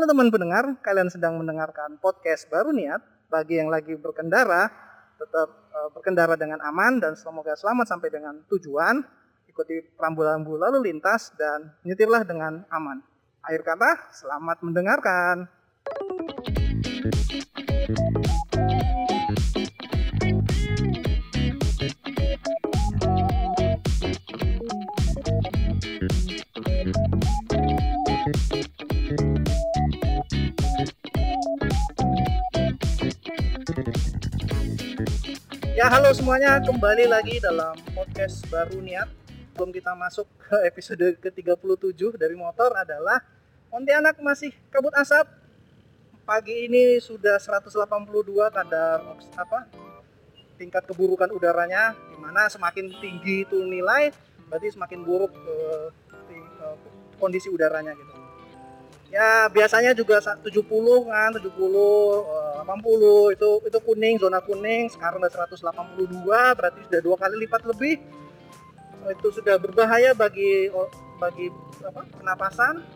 Halo teman pendengar, kalian sedang mendengarkan podcast baru niat. Bagi yang lagi berkendara, tetap uh, berkendara dengan aman dan semoga selamat sampai dengan tujuan. Ikuti rambu-rambu lalu lintas dan nyetirlah dengan aman. Akhir kata, selamat mendengarkan. Ya halo semuanya, kembali lagi dalam podcast baru niat. Sebelum kita masuk ke episode ke-37 dari motor adalah Pontianak masih kabut asap. Pagi ini sudah 182 kadar apa tingkat keburukan udaranya di mana semakin tinggi itu nilai berarti semakin buruk uh, kondisi udaranya gitu ya biasanya juga 70 kan 70 80 itu itu kuning zona kuning sekarang udah 182 berarti sudah dua kali lipat lebih. Itu sudah berbahaya bagi bagi apa pernapasan.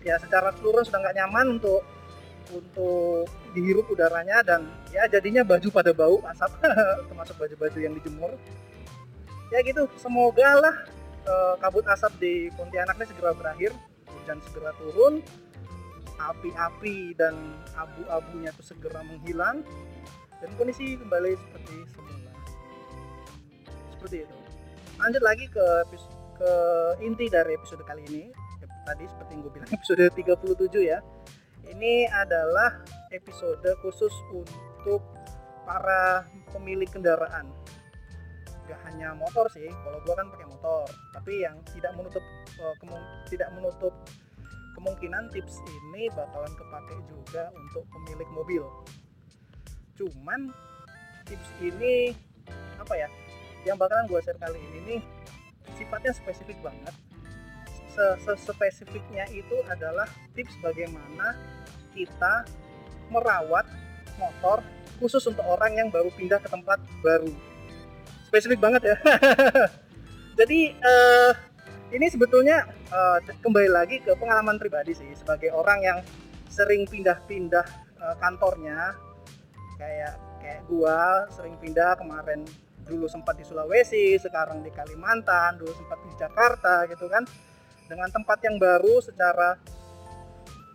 Ya secara keseluruhan sudah nggak nyaman untuk untuk dihirup udaranya dan ya jadinya baju pada bau asap termasuk baju-baju yang dijemur. Ya gitu. Semoga lah eh, kabut asap di Pontianak ini segera berakhir hujan segera turun, api-api dan abu-abunya itu segera menghilang, dan kondisi kembali seperti semula. Seperti itu. Lanjut lagi ke ke inti dari episode kali ini. Tadi seperti yang gue bilang episode 37 ya. Ini adalah episode khusus untuk para pemilik kendaraan gak hanya motor sih kalau gua kan pakai motor tapi yang tidak menutup uh, tidak menutup kemungkinan tips ini bakalan kepake juga untuk pemilik mobil. Cuman tips ini apa ya yang bakalan gua share kali ini nih sifatnya spesifik banget. Spesifiknya itu adalah tips bagaimana kita merawat motor khusus untuk orang yang baru pindah ke tempat baru. Spesifik banget ya. Jadi uh, ini sebetulnya uh, kembali lagi ke pengalaman pribadi sih sebagai orang yang sering pindah-pindah uh, kantornya. Kayak kayak gua sering pindah kemarin dulu sempat di Sulawesi sekarang di Kalimantan dulu sempat di Jakarta gitu kan. Dengan tempat yang baru secara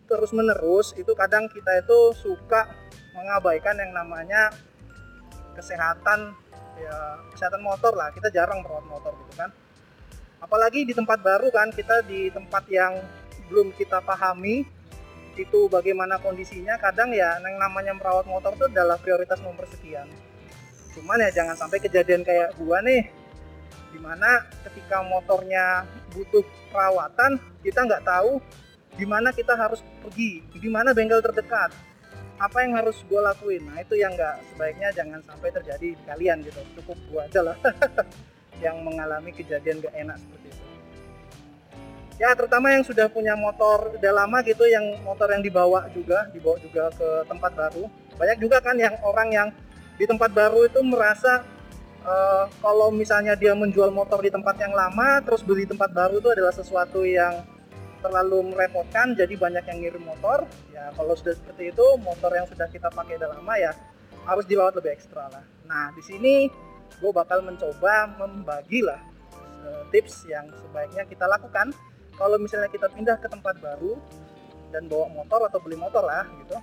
terus menerus itu kadang kita itu suka mengabaikan yang namanya kesehatan ya kesehatan motor lah. Kita jarang merawat motor gitu kan apalagi di tempat baru kan kita di tempat yang belum kita pahami itu bagaimana kondisinya kadang ya yang namanya merawat motor itu adalah prioritas nomor sekian. Cuman ya jangan sampai kejadian kayak gua nih di mana ketika motornya butuh perawatan kita nggak tahu di mana kita harus pergi di mana bengkel terdekat. Apa yang harus gue lakuin? Nah itu yang nggak sebaiknya jangan sampai terjadi di kalian gitu. Cukup gue aja lah yang mengalami kejadian gak enak seperti itu. Ya terutama yang sudah punya motor udah lama gitu yang motor yang dibawa juga dibawa juga ke tempat baru. Banyak juga kan yang orang yang di tempat baru itu merasa uh, kalau misalnya dia menjual motor di tempat yang lama terus beli tempat baru itu adalah sesuatu yang terlalu merepotkan jadi banyak yang ngirim motor. Ya kalau sudah seperti itu motor yang sudah kita pakai udah lama ya harus dirawat lebih ekstra lah. Nah di sini gue bakal mencoba membagi lah uh, tips yang sebaiknya kita lakukan. Kalau misalnya kita pindah ke tempat baru dan bawa motor atau beli motor lah gitu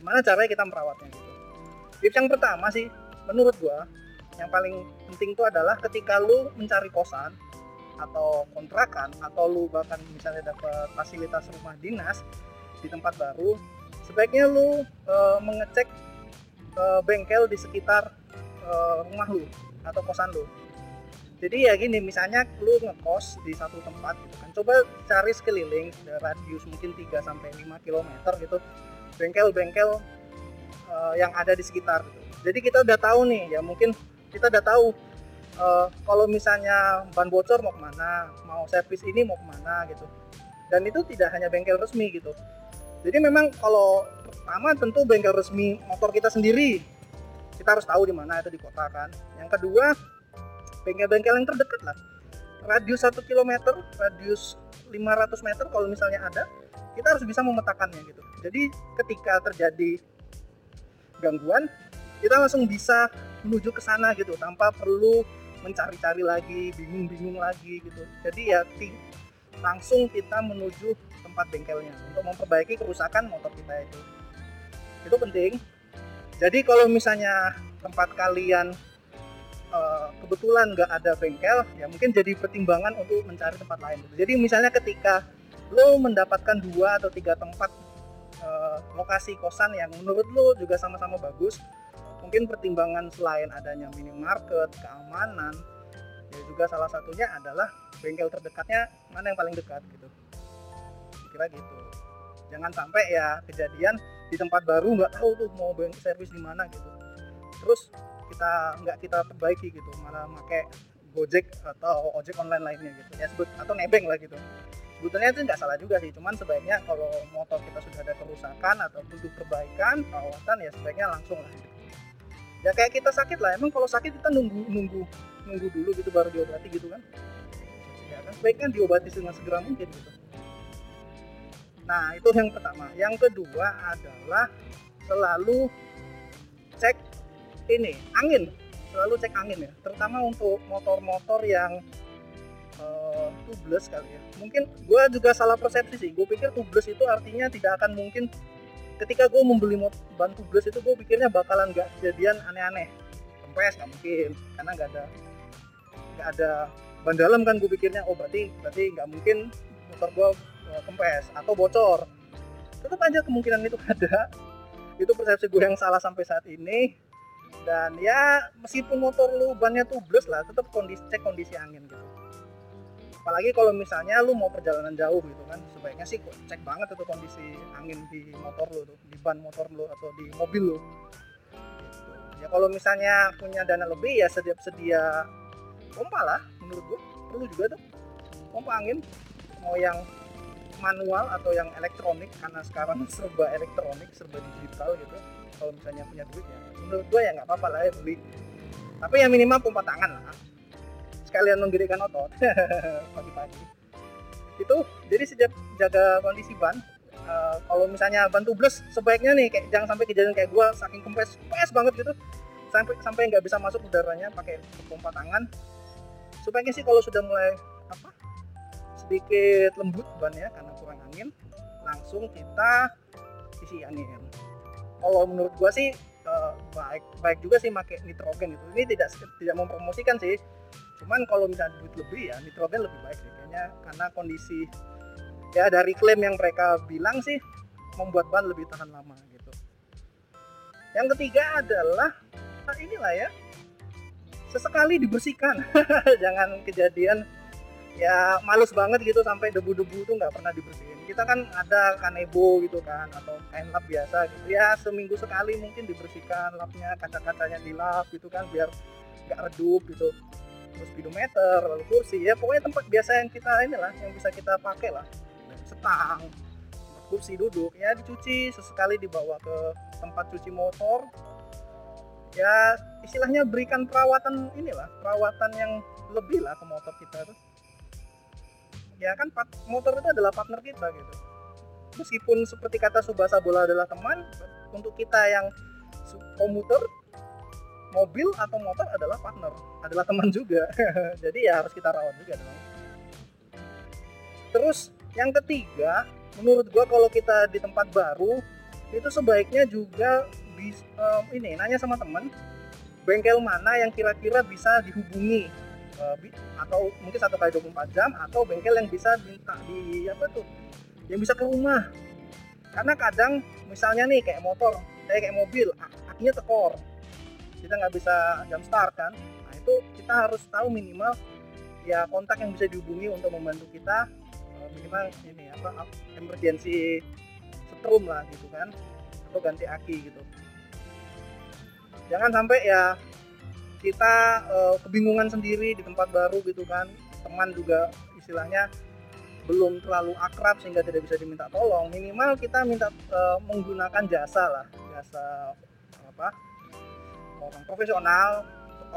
gimana caranya kita merawatnya gitu? Tips yang pertama sih menurut gue yang paling penting itu adalah ketika lu mencari kosan atau kontrakan atau lu bahkan misalnya dapat fasilitas rumah dinas di tempat baru sebaiknya lu e, mengecek e, bengkel di sekitar e, rumah lu atau kosan lu. Jadi ya gini misalnya lu ngekos di satu tempat gitu kan coba cari sekeliling radius mungkin 3 sampai 5 km gitu bengkel-bengkel e, yang ada di sekitar gitu. jadi kita udah tahu nih ya mungkin kita udah tahu uh, kalau misalnya ban bocor mau ke mana mau servis ini mau ke mana gitu. Dan itu tidak hanya bengkel resmi gitu. Jadi memang kalau pertama tentu bengkel resmi motor kita sendiri kita harus tahu di mana itu di kota kan. Yang kedua bengkel-bengkel yang terdekat lah. Radius 1 km radius 500 meter kalau misalnya ada kita harus bisa memetakannya gitu. Jadi ketika terjadi gangguan kita langsung bisa menuju ke sana gitu tanpa perlu mencari-cari lagi bingung-bingung lagi gitu. Jadi ya langsung kita menuju tempat bengkelnya untuk memperbaiki kerusakan motor kita itu. Itu penting jadi kalau misalnya tempat kalian uh, kebetulan nggak ada bengkel ya mungkin jadi pertimbangan untuk mencari tempat lain jadi misalnya ketika lo mendapatkan dua atau tiga tempat uh, lokasi kosan yang menurut lo juga sama-sama bagus mungkin pertimbangan selain adanya minimarket keamanan ya juga salah satunya adalah bengkel terdekatnya mana yang paling dekat gitu. Kira gitu. Jangan sampai ya kejadian di tempat baru nggak tahu tuh mau servis di mana gitu. Terus kita nggak kita perbaiki gitu malah pakai gojek atau ojek online lainnya gitu. Ya sebut atau nebeng lah gitu. Sebetulnya itu nggak salah juga sih cuman sebaiknya kalau motor kita sudah ada kerusakan atau butuh perbaikan perawatan ya sebaiknya langsung lah. Gitu ya kayak kita sakit lah emang kalau sakit kita nunggu nunggu nunggu dulu gitu baru diobati gitu kan. Ya kan sebaiknya diobati dengan segera mungkin gitu nah itu yang pertama. Yang kedua adalah selalu cek ini angin. Selalu cek angin ya terutama untuk motor-motor yang uh, tubeless kali ya. Mungkin gue juga salah persepsi sih. Gue pikir tubeless itu artinya tidak akan mungkin ketika gue membeli ban tubeless itu gue pikirnya bakalan gak kejadian aneh-aneh. Kempes nggak mungkin karena nggak ada nggak ada ban dalam kan gue pikirnya. Oh berarti berarti nggak mungkin motor gue kempes atau bocor. Tetap aja kemungkinan itu ada. Itu persepsi gue yang salah sampai saat ini. Dan ya meskipun motor lu bannya tubeless lah tetap kondisi cek kondisi angin gitu. Apalagi kalau misalnya lu mau perjalanan jauh gitu kan sebaiknya sih cek banget itu kondisi angin di motor lu tuh di ban motor lu atau di mobil lu. Ya kalau misalnya punya dana lebih ya sedia sedia pompa lah menurut gua. Perlu juga tuh pompa angin. Mau yang manual atau yang elektronik karena sekarang serba elektronik serba digital gitu kalau misalnya punya duit ya menurut gua ya nggak apa-apa lah ya beli. Tapi yang minimal pompa tangan lah. Sekalian menggerakkan otot pagi-pagi. Itu jadi sejak jaga kondisi ban uh, kalau misalnya ban tubles sebaiknya nih kayak jangan sampai kejadian kayak gue saking kempes kempes banget gitu. Sampai sampai nggak bisa masuk udaranya pakai pompa tangan. Sebaiknya sih kalau sudah mulai apa sedikit lembut ban ya karena kurang angin langsung kita isi angin. Kalau menurut gua sih uh, baik baik juga sih pakai nitrogen itu. Ini tidak tidak mempromosikan sih. Cuman kalau misalnya duit lebih ya nitrogen lebih baik sih kayaknya. Karena kondisi ya dari klaim yang mereka bilang sih membuat ban lebih tahan lama gitu. Yang ketiga adalah inilah ya sesekali dibersihkan. Jangan kejadian ya males banget gitu sampai debu-debu itu nggak pernah dibersihin. Kita kan ada kanebo gitu kan atau kain lap biasa gitu. Ya seminggu sekali mungkin dibersihkan lapnya kaca-kacanya dilap gitu kan biar nggak redup gitu. Terus speedometer lalu kursi ya pokoknya tempat biasa yang kita inilah yang bisa kita pakai lah. Setang kursi duduk ya dicuci sesekali dibawa ke tempat cuci motor. Ya istilahnya berikan perawatan inilah perawatan yang lebih lah ke motor kita tuh ya kan motor itu adalah partner kita gitu meskipun seperti kata Subasa Bola adalah teman untuk kita yang komuter mobil atau motor adalah partner, adalah teman juga. Jadi ya harus kita rawat juga dong. Terus yang ketiga, menurut gua kalau kita di tempat baru itu sebaiknya juga bis, um, ini nanya sama teman bengkel mana yang kira-kira bisa dihubungi atau mungkin satu kali 24 jam atau bengkel yang bisa minta di apa tuh yang bisa ke rumah. Karena kadang misalnya nih kayak motor kayak kayak mobil akinya tekor kita nggak bisa jam start kan nah itu kita harus tahu minimal ya kontak yang bisa dihubungi untuk membantu kita eh, minimal ini apa emergency setrum lah gitu kan atau ganti aki gitu. Jangan sampai ya kita uh, kebingungan sendiri di tempat baru gitu kan. Teman juga istilahnya belum terlalu akrab sehingga tidak bisa diminta tolong. Minimal kita minta uh, menggunakan jasa lah. Jasa apa orang profesional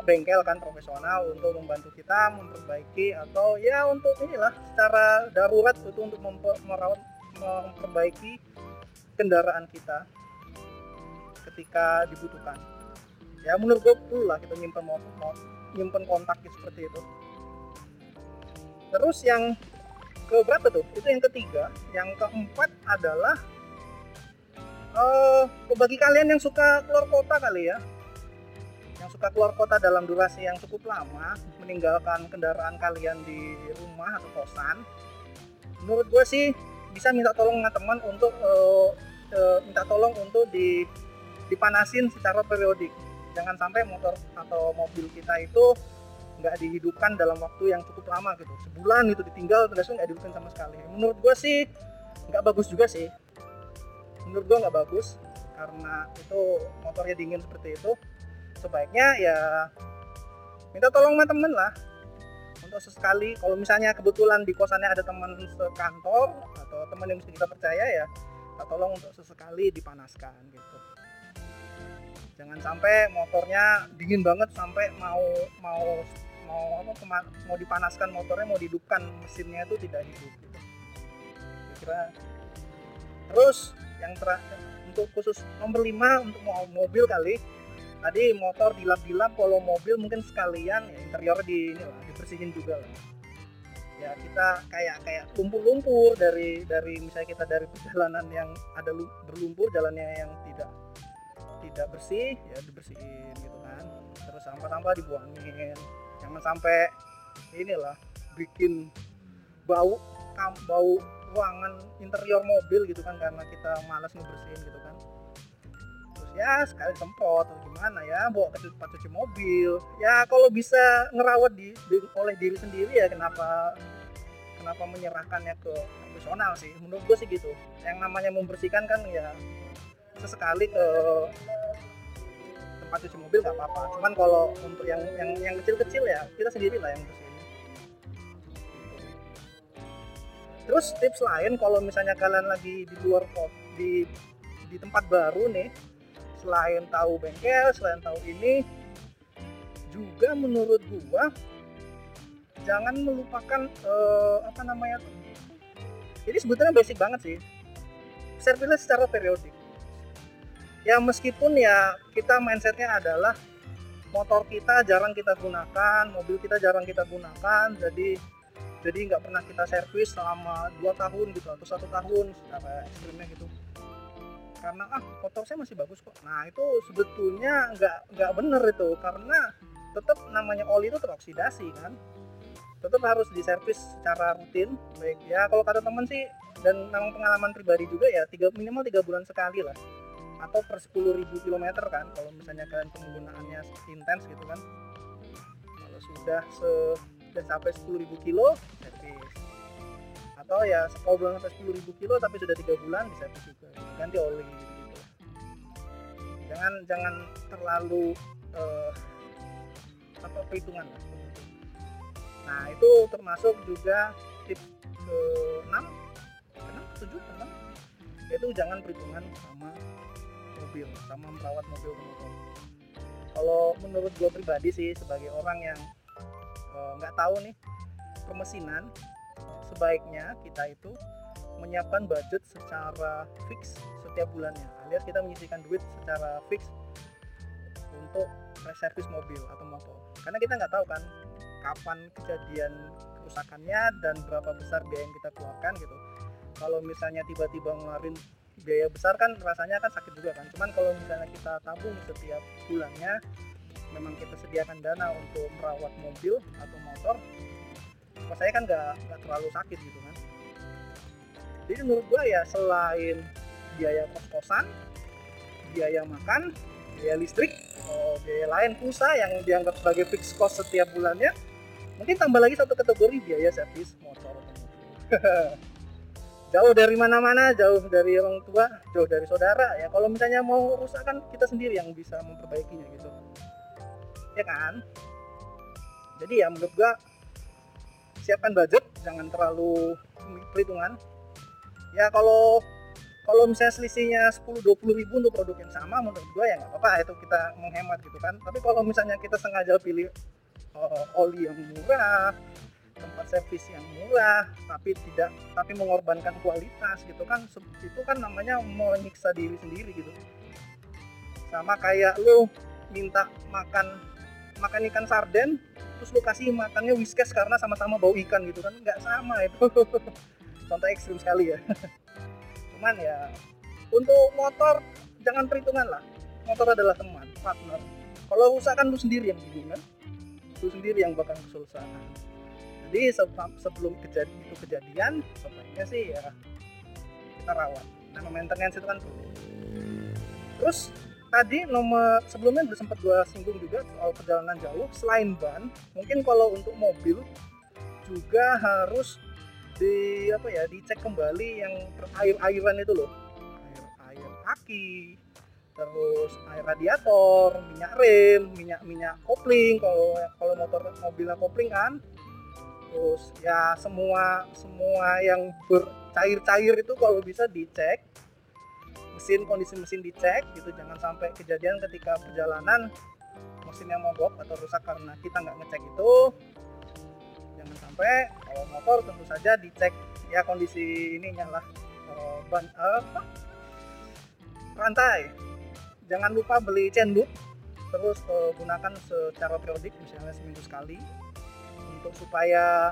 bengkel kan profesional untuk membantu kita memperbaiki atau ya untuk inilah secara darurat itu untuk merawat memperbaiki kendaraan kita ketika dibutuhkan ya menurut gue perlu lah kita nyimpen motor nyimpen kontak seperti itu. Terus yang ke berapa tuh? Itu yang ketiga. Yang keempat adalah uh, bagi kalian yang suka keluar kota kali ya. Yang suka keluar kota dalam durasi yang cukup lama meninggalkan kendaraan kalian di rumah atau kosan menurut gue sih bisa minta tolong sama teman untuk uh, uh, minta tolong untuk di dipanasin secara periodik jangan sampai motor atau mobil kita itu nggak dihidupkan dalam waktu yang cukup lama gitu. Sebulan itu ditinggal terus nggak dihidupkan sama sekali. Menurut gue sih nggak bagus juga sih. Menurut gue nggak bagus karena itu motornya dingin seperti itu. Sebaiknya ya minta tolong sama temen lah. Untuk sesekali kalau misalnya kebetulan di kosannya ada teman sekantor atau teman yang bisa kita percaya ya tolong untuk sesekali dipanaskan gitu jangan sampai motornya dingin banget sampai mau mau mau apa mau dipanaskan motornya mau dihidupkan mesinnya itu tidak hidup gitu. kira terus yang terakhir untuk khusus nomor 5 untuk mobil kali tadi motor dilap-dilap kalau mobil mungkin sekalian ya interior di ini lah dibersihin juga lah ya kita kayak kayak lumpur-lumpur dari dari misalnya kita dari perjalanan yang ada berlumpur jalannya yang tidak tidak bersih ya dibersihin gitu kan. Terus sampah-sampah dibuangin. Jangan sampai inilah bikin bau bau ruangan interior mobil gitu kan karena kita malas ngebersihin gitu kan. Ya sekali semprot atau gimana ya bawa ke tempat cuci mobil. Ya kalau bisa ngerawat di, di oleh diri sendiri ya kenapa kenapa menyerahkannya ke profesional sih? Menurut gue sih gitu. Yang namanya membersihkan kan ya sesekali ke tempat cuci mobil nggak apa-apa. Cuman kalau untuk yang yang yang kecil-kecil ya kita sendiri lah yang bersihin terus tips lain kalau misalnya kalian lagi di luar kota di di tempat baru nih selain tahu bengkel selain tahu ini juga menurut gua jangan melupakan uh, apa namanya tuh? Jadi sebetulnya basic banget sih. Servisnya secara periodik ya meskipun ya kita mindsetnya adalah motor kita jarang kita gunakan mobil kita jarang kita gunakan jadi jadi nggak pernah kita servis selama dua tahun gitu atau satu tahun secara ekstrimnya gitu. Karena ah motor saya masih bagus kok. Nah itu sebetulnya nggak nggak bener itu karena tetap namanya oli itu teroksidasi kan. Tetap harus diservis secara rutin baik ya kalau kata teman sih dan memang pengalaman pribadi juga ya tiga minimal tiga bulan sekali lah atau per 10.000 km kan kalau misalnya kalian penggunaannya intens gitu kan. Kalau sudah se sudah sampai 10.000 kilo servis atau ya kalau belum sampai 10.000 kilo tapi sudah tiga bulan bisa juga ganti oli gitu, gitu jangan jangan terlalu uh, apa perhitungan nah itu termasuk juga tips ke 6 ke 6 7 ke 6 yaitu jangan perhitungan sama mobil sama merawat mobil motor kalau menurut gue pribadi sih sebagai orang yang eh, nggak uh, tahu nih pemesinan sebaiknya kita itu menyiapkan budget secara fix setiap bulannya alias kita menyisihkan duit secara fix untuk reservis mobil atau motor. Karena kita nggak tahu kan kapan kejadian kerusakannya dan berapa besar biaya yang kita keluarkan gitu. Kalau misalnya tiba-tiba ngeluarin biaya besar kan rasanya kan sakit juga kan. Cuman kalau misalnya kita tabung setiap bulannya memang kita sediakan dana untuk merawat mobil atau motor kalau saya kan nggak nggak terlalu sakit gitu kan. Jadi menurut gua ya selain biaya kos-kosan biaya makan biaya listrik oh, biaya lain pulsa yang dianggap sebagai fix cost setiap bulannya mungkin tambah lagi satu kategori biaya servis motor atau mobil jauh dari mana-mana jauh dari orang tua jauh dari saudara. Ya kalau misalnya mau rusak kan kita sendiri yang bisa memperbaikinya gitu. Ya kan? Jadi ya menurut gua siapkan budget jangan terlalu perhitungan. Ya kalau kalau misalnya selisihnya 10-20 ribu untuk produk yang sama menurut gue ya nggak apa-apa itu kita menghemat gitu kan. Tapi kalau misalnya kita sengaja pilih uh, oli yang murah tempat servis yang murah tapi tidak tapi mengorbankan kualitas gitu kan. Itu kan namanya menyiksa diri sendiri gitu. Sama kayak lu minta makan makan ikan sarden terus lu kasih makannya whiskas karena sama-sama bau ikan gitu kan. Nggak sama itu. Contoh ekstrim sekali ya. Cuman ya untuk motor jangan perhitungan lah. Motor adalah teman partner. Kalau rusak kan lu sendiri yang bingung kan lu sendiri yang bakal kesusahan jadi sebelum kejadian itu kejadian sebaiknya sih ya kita rawat. Nah maintenance itu kan terus tadi nomor sebelumnya udah sempat gua singgung juga soal perjalanan jauh. Selain ban mungkin kalau untuk mobil juga harus di apa ya dicek kembali yang air airan itu loh. Air air aki terus air radiator minyak rem minyak minyak kopling. Kalau kalau motor mobilnya kopling kan terus ya semua semua yang bercair-cair itu kalau bisa dicek mesin kondisi mesin dicek gitu. Jangan sampai kejadian ketika perjalanan mesinnya mogok atau rusak karena kita nggak ngecek itu. Jangan sampai kalau motor tentu saja dicek. Ya kondisi ininya lah uh, ban apa? Rantai. Jangan lupa beli loop terus uh, gunakan secara periodik misalnya seminggu sekali untuk supaya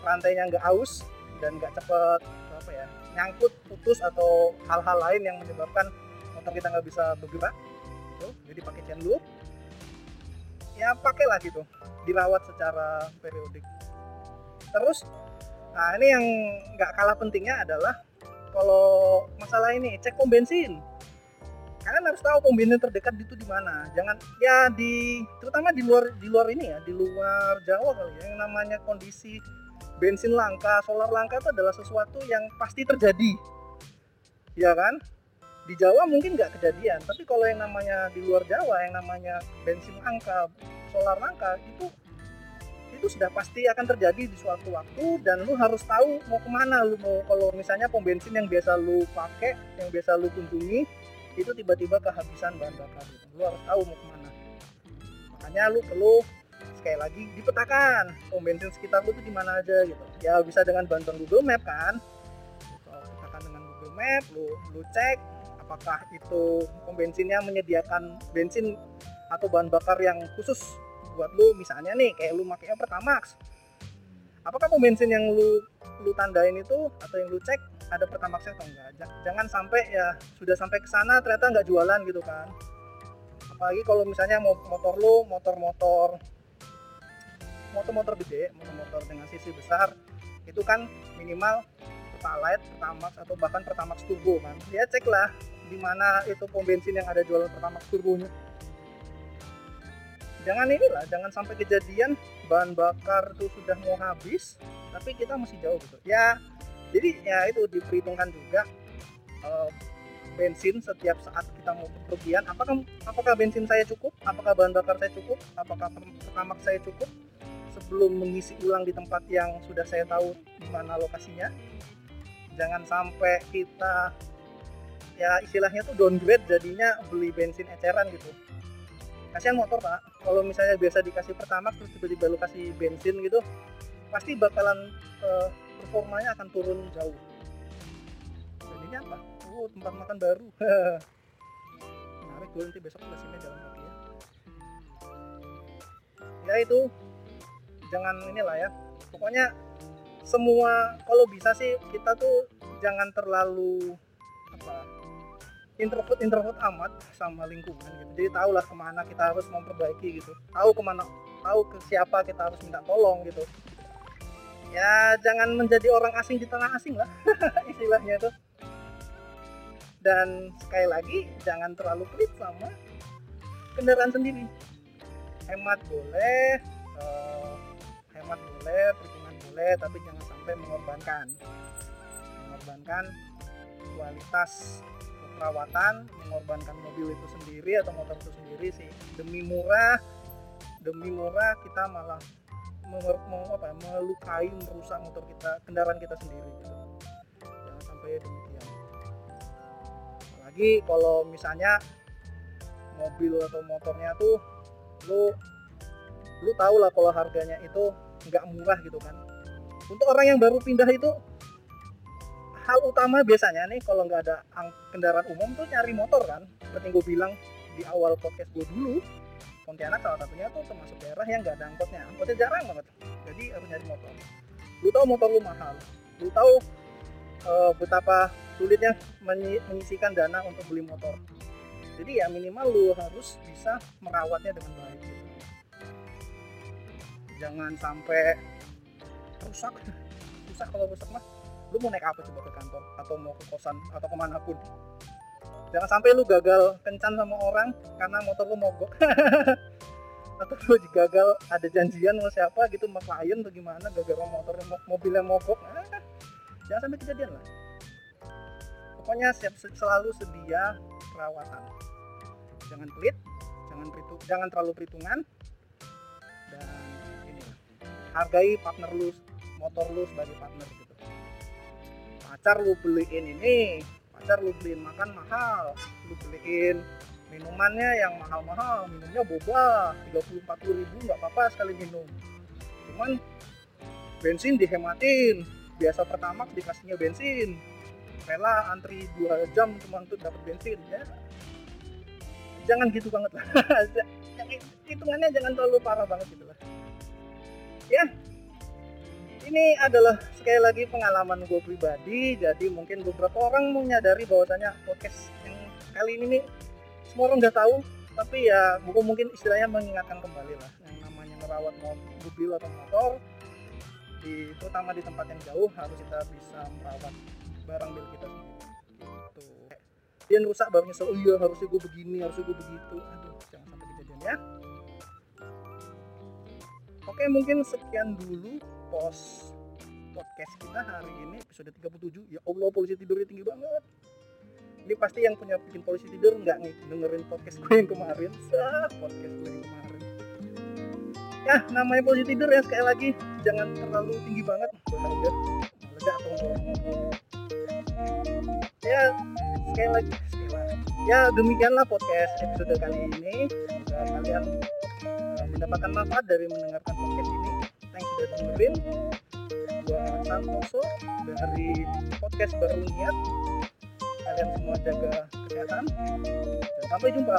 rantainya nggak aus dan nggak cepet apa ya nyangkut putus atau hal-hal lain yang menyebabkan motor kita nggak bisa bergerak tuh jadi pakai chain loop. Ya pakailah gitu dirawat secara periodik. Terus nah ini yang nggak kalah pentingnya adalah kalau masalah ini cek pom bensin kalian harus tahu pom bensin terdekat itu di mana jangan ya di terutama di luar di luar ini ya di luar Jawa kali ya yang namanya kondisi bensin langka, solar langka itu adalah sesuatu yang pasti terjadi. Ya kan? Di Jawa mungkin nggak kejadian, tapi kalau yang namanya di luar Jawa, yang namanya bensin langka, solar langka itu itu sudah pasti akan terjadi di suatu waktu dan lu harus tahu mau ke mana lu mau kalau misalnya pom bensin yang biasa lu pakai yang biasa lu kunjungi itu tiba-tiba kehabisan bahan bakar. Lu harus tahu mau ke mana. Makanya lu perlu sekali lagi dipetakan pom bensin sekitar lu tuh di mana aja gitu. Ya bisa dengan bantuan Google Map kan. Petakan dengan Google Map lu lu cek apakah itu pom bensinnya menyediakan bensin atau bahan bakar yang khusus buat lu. Misalnya nih kayak lu makanya Pertamax apakah pom bensin yang lu lu tandain itu atau yang lu cek ada Pertamaxnya atau enggak. Jangan sampai ya sudah sampai ke sana ternyata nggak jualan gitu kan. Apalagi kalau misalnya motor lu motor-motor motor-motor gede motor-motor dengan sisi besar itu kan minimal pertalite, pertamax atau bahkan pertamax turbo kan. Dia cek lah di mana itu pom bensin yang ada jualan pertamax turbonya. Jangan inilah jangan sampai kejadian bahan bakar itu sudah mau habis tapi kita masih jauh gitu. Ya jadi ya itu diperhitungkan juga uh, bensin setiap saat kita mau bepergian apakah apakah bensin saya cukup apakah bahan bakar saya cukup apakah pertamax saya cukup sebelum mengisi ulang di tempat yang sudah saya tahu di mana lokasinya. Jangan sampai kita ya istilahnya tuh downgrade jadinya beli bensin eceran gitu. Kasihan motor pak. Kalau misalnya biasa dikasih pertama terus tiba-tiba lu kasih bensin gitu pasti bakalan uh, performanya akan turun jauh. Jadinya apa? Oh tempat makan baru. Menarik gue nanti besok mesinnya jalan kaki ya. Ya itu. Jangan inilah ya. Pokoknya semua kalau bisa sih kita tuh jangan terlalu apa introvert introvert amat sama lingkungan gitu. Jadi tahulah ke mana kita harus memperbaiki gitu. Tahu ke mana tahu ke siapa kita harus minta tolong gitu ya jangan menjadi orang asing di tengah asing lah istilahnya itu. Dan sekali lagi jangan terlalu pelit sama kendaraan sendiri. Hemat boleh uh, hemat boleh perhitungan boleh tapi jangan sampai mengorbankan. Mengorbankan kualitas perawatan mengorbankan mobil itu sendiri atau motor itu sendiri sih. Demi murah demi murah kita malah mau apa ya, melukai merusak motor kita kendaraan kita sendiri gitu. Jangan sampai demikian. Apalagi kalau misalnya mobil atau motornya tuh lu lu tau lah kalau harganya itu nggak murah gitu kan. Untuk orang yang baru pindah itu hal utama biasanya nih kalau nggak ada kendaraan umum tuh nyari motor kan. Seperti gue bilang di awal podcast gue dulu Pontianak salah satunya tuh termasuk daerah yang nggak ada angkotnya. Angkotnya jarang banget. Jadi harus nyari motor. Lu tahu motor lu mahal. Lu tahu uh, betapa sulitnya menyisikan dana untuk beli motor. Jadi ya minimal lu harus bisa merawatnya dengan baik gitu. jangan sampai rusak. Rusak kalau rusak mah lu mau naik apa coba ke kantor? Atau mau ke kosan? Atau ke mana pun jangan sampai lu gagal kencan sama orang karena motor lu mogok. Atau lu gagal ada janjian sama siapa gitu sama klien atau gimana gagal motornya mobilnya mogok. Nah, jangan sampai kejadian lah. Pokoknya siap selalu sedia perawatan. Jangan pelit jangan peritu, jangan terlalu perhitungan. Dan ini hargai partner lu motor lu sebagai partner pacar lu beliin ini pacar lu beliin makan mahal lu beliin minumannya yang mahal-mahal minumnya boba 30-40 ribu nggak apa-apa sekali minum. Cuman bensin dihematin. Biasa pertama dikasihnya bensin. Rela antri 2 jam cuma untuk dapat bensin ya. Jangan gitu banget lah. Hitungannya jangan terlalu parah banget gitu lah. Ya ini adalah sekali lagi pengalaman gue pribadi jadi mungkin beberapa orang menyadari bahwasanya podcast yang kali ini nih semua orang udah tahu tapi ya gue mungkin istilahnya mengingatkan kembali lah. Yang namanya merawat mobil atau motor di terutama di tempat yang jauh harus kita bisa merawat barang milik kita sendiri. Gitu. Dia rusak baru nyesel oh iya harusnya gue begini harusnya gue begitu. Aduh jangan sampai kejadian ya. Oke mungkin sekian dulu pos podcast kita hari ini episode 37 ya Allah polisi tidurnya tinggi banget. Ini pasti yang punya bikin polisi tidur nggak nih dengerin podcast gue yang kemarin. Sah, podcast gue yang kemarin. Ya namanya polisi tidur ya sekali lagi. Jangan terlalu tinggi banget. Bahaya meledak ya sekali lagi sekali lagi. Ya demikianlah podcast episode kali ini. Semoga kalian uh, mendapatkan manfaat dari mendengarkan podcast ini thanks sudah dengerin gua Santoso dari podcast baru niat. Kalian semua jaga kesehatan. Dan sampai jumpa